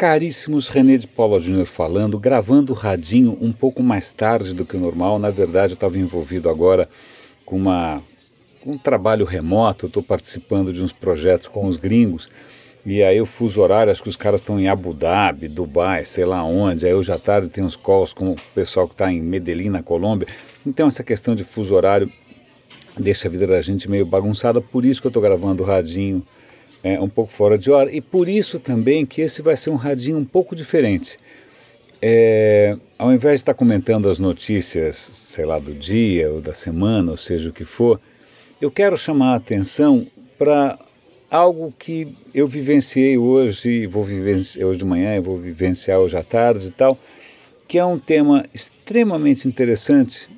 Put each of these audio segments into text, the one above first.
Caríssimos, René de Paula Júnior falando, gravando o radinho um pouco mais tarde do que o normal. Na verdade, eu estava envolvido agora com, uma, um trabalho remoto, estou participando de uns projetos com os gringos, e aí o fuso horário, acho que os caras estão em Abu Dhabi, Dubai, sei lá onde, aí hoje à tarde tem uns calls com o pessoal que está em Medellín, na Colômbia. Então essa questão de fuso horário deixa a vida da gente meio bagunçada, por isso que eu estou gravando o radinho é, um pouco fora de hora, e por isso também que esse vai ser um radinho um pouco diferente. É, ao invés de estar comentando as notícias, sei lá, do dia ou da semana, ou seja o que for, eu quero chamar a atenção para algo que eu vivenciei hoje, vou vivenciar hoje de manhã, e vou vivenciar hoje à tarde e tal, que é um tema extremamente interessante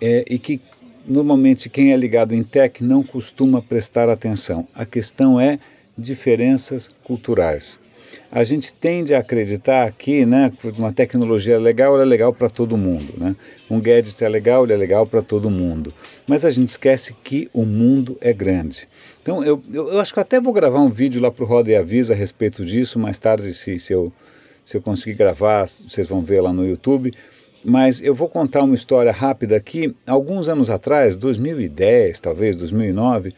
é, e que normalmente quem é ligado em tech não costuma prestar atenção. A questão é diferenças culturais. A gente tende a acreditar que né, uma tecnologia legal é legal para todo mundo. Né? Um gadget é legal, ele é legal para todo mundo. Mas a gente esquece que o mundo é grande. Então eu, eu, eu acho que até vou gravar um vídeo lá para o Roda e Avisa a respeito disso. Mais tarde, se, se, eu, se eu conseguir gravar, vocês vão ver lá no YouTube. Mas eu vou contar uma história rápida aqui. Alguns anos atrás, 2010, talvez 2009,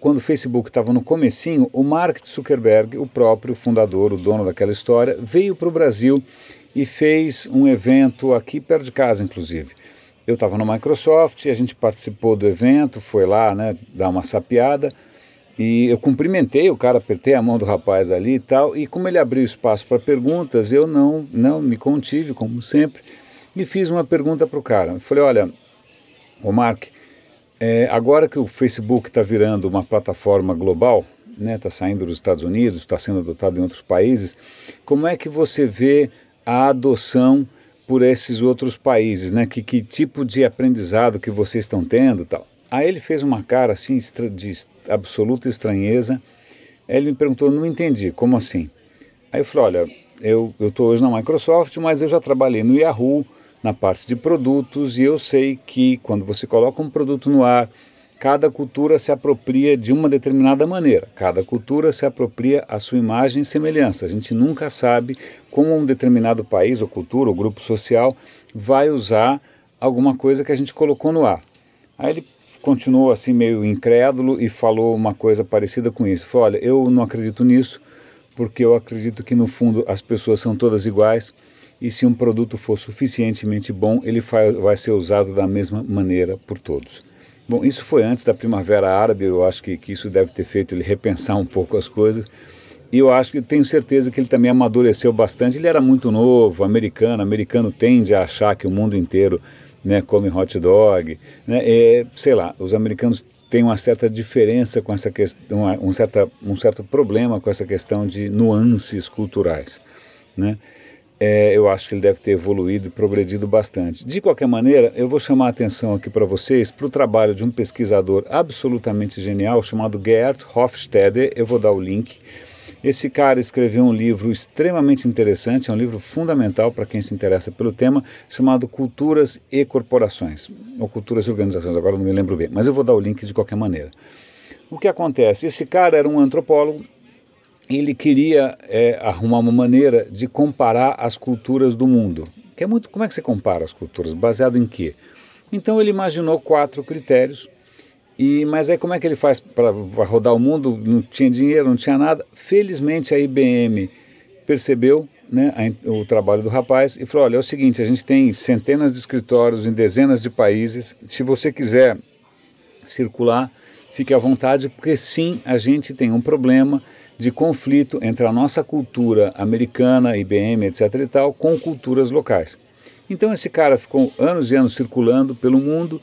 quando o Facebook estava no comecinho, o Mark Zuckerberg, o próprio fundador, o dono daquela história, veio para o Brasil e fez um evento aqui perto de casa, inclusive. Eu estava no Microsoft, a gente participou do evento, foi lá, né, dar uma sapiada, e eu cumprimentei o cara, apertei a mão do rapaz ali e tal, e como ele abriu espaço para perguntas, eu não, não me contive, como sempre, e fiz uma pergunta para o cara. Eu falei, olha, o Mark, é, agora que o Facebook está virando uma plataforma global, está né, tá saindo dos Estados Unidos, está sendo adotado em outros países, como é que você vê a adoção por esses outros países, né? Que, que tipo de aprendizado que vocês estão tendo tal. Aí ele fez uma cara assim de absoluta estranheza. Aí ele me perguntou, não entendi, como assim? Aí eu falei, olha, eu estou hoje na Microsoft, mas eu já trabalhei no Yahoo, na parte de produtos e eu sei que quando você coloca um produto no ar, cada cultura se apropria de uma determinada maneira. Cada cultura se apropria a sua imagem e semelhança. A gente nunca sabe como um determinado país ou cultura ou grupo social vai usar alguma coisa que a gente colocou no ar. Aí ele continuou assim meio incrédulo e falou uma coisa parecida com isso. Falou, olha, eu não acredito nisso porque eu acredito que no fundo as pessoas são todas iguais e se um produto for suficientemente bom, ele vai ser usado da mesma maneira por todos. Bom, isso foi antes da Primavera Árabe, eu acho que, que isso deve ter feito ele repensar um pouco as coisas. E eu acho que tenho certeza que ele também amadureceu bastante. Ele era muito novo, americano, americano tende a achar que o mundo inteiro né, come hot dog. Né, é, sei lá, os americanos têm uma certa diferença com essa questão, um, certa, um certo problema com essa questão de nuances culturais. Né? É, eu acho que ele deve ter evoluído e progredido bastante. De qualquer maneira, eu vou chamar a atenção aqui para vocês para o trabalho de um pesquisador absolutamente genial chamado Gerd Hofstede. Eu vou dar o link. Esse cara escreveu um livro extremamente interessante, é um livro fundamental para quem se interessa pelo tema, chamado Culturas e Corporações, ou Culturas e Organizações, agora não me lembro bem, mas eu vou dar o link de qualquer maneira. O que acontece? Esse cara era um antropólogo, ele queria é, arrumar uma maneira de comparar as culturas do mundo. Que é muito, como é que você compara as culturas? Baseado em quê? Então ele imaginou quatro critérios. E mas aí como é que ele faz para rodar o mundo? Não tinha dinheiro, não tinha nada. Felizmente a IBM percebeu né, a, o trabalho do rapaz e falou: olha, é o seguinte, a gente tem centenas de escritórios em dezenas de países. Se você quiser circular, fique à vontade, porque sim, a gente tem um problema de conflito entre a nossa cultura americana, IBM, etc. e tal, com culturas locais. Então esse cara ficou anos e anos circulando pelo mundo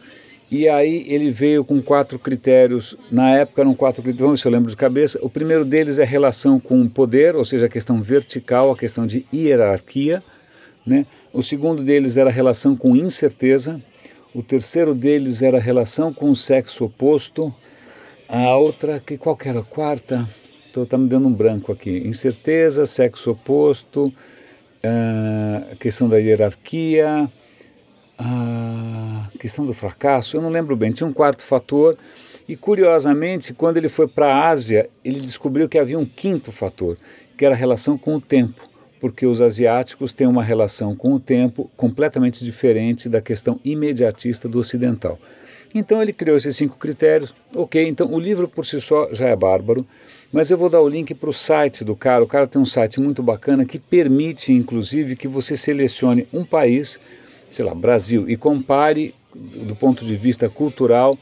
e aí ele veio com quatro critérios. Na época eram quatro critérios, vamos se eu lembro de cabeça. O primeiro deles é relação com o poder, ou seja, a questão vertical, a questão de hierarquia. Né? O segundo deles era relação com incerteza. O terceiro deles era relação com o sexo oposto. A outra, que qual que era a quarta? Está me dando um branco aqui. Incerteza, sexo oposto, uh, questão da hierarquia, a questão do fracasso. Eu não lembro bem. Tinha um quarto fator. E curiosamente, quando ele foi para a Ásia, ele descobriu que havia um quinto fator, que era a relação com o tempo. porque os asiáticos têm uma relação com o tempo completamente diferente da questão imediatista do ocidental. Então ele criou esses cinco critérios. Ok, então o livro por si só já é bárbaro, mas eu vou dar o link para o site do cara. O cara tem um site muito bacana que permite, inclusive, que você selecione um país, sei lá, Brasil, e compare do ponto de vista cultural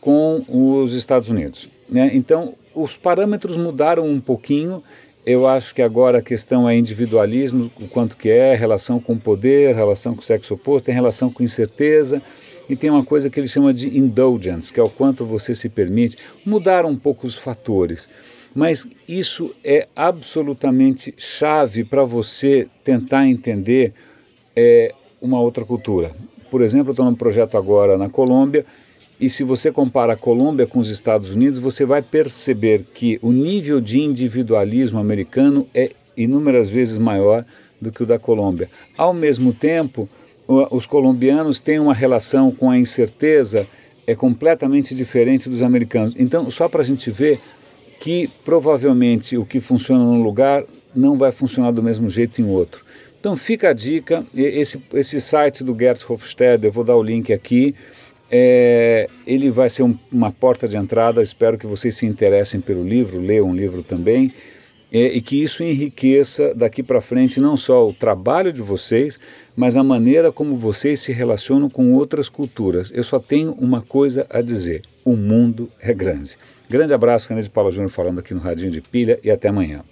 com os Estados Unidos. Né? Então os parâmetros mudaram um pouquinho. Eu acho que agora a questão é individualismo, o quanto que é, relação com poder, relação com o sexo oposto, tem relação com incerteza e tem uma coisa que ele chama de indulgence, que é o quanto você se permite mudar um pouco os fatores. Mas isso é absolutamente chave para você tentar entender é, uma outra cultura. Por exemplo, estou num projeto agora na Colômbia, e se você compara a Colômbia com os Estados Unidos, você vai perceber que o nível de individualismo americano é inúmeras vezes maior do que o da Colômbia. Ao mesmo tempo, os colombianos têm uma relação com a incerteza é completamente diferente dos americanos. Então, só para a gente ver que provavelmente o que funciona num lugar não vai funcionar do mesmo jeito em outro. Então, fica a dica. Esse, esse site do Gert Hofstede, eu vou dar o link aqui. É, ele vai ser um, uma porta de entrada. Espero que vocês se interessem pelo livro, leiam o livro também é, e que isso enriqueça daqui para frente não só o trabalho de vocês, mas a maneira como vocês se relacionam com outras culturas. Eu só tenho uma coisa a dizer: o mundo é grande. Grande abraço, René de Paula Júnior falando aqui no Radinho de Pilha e até amanhã.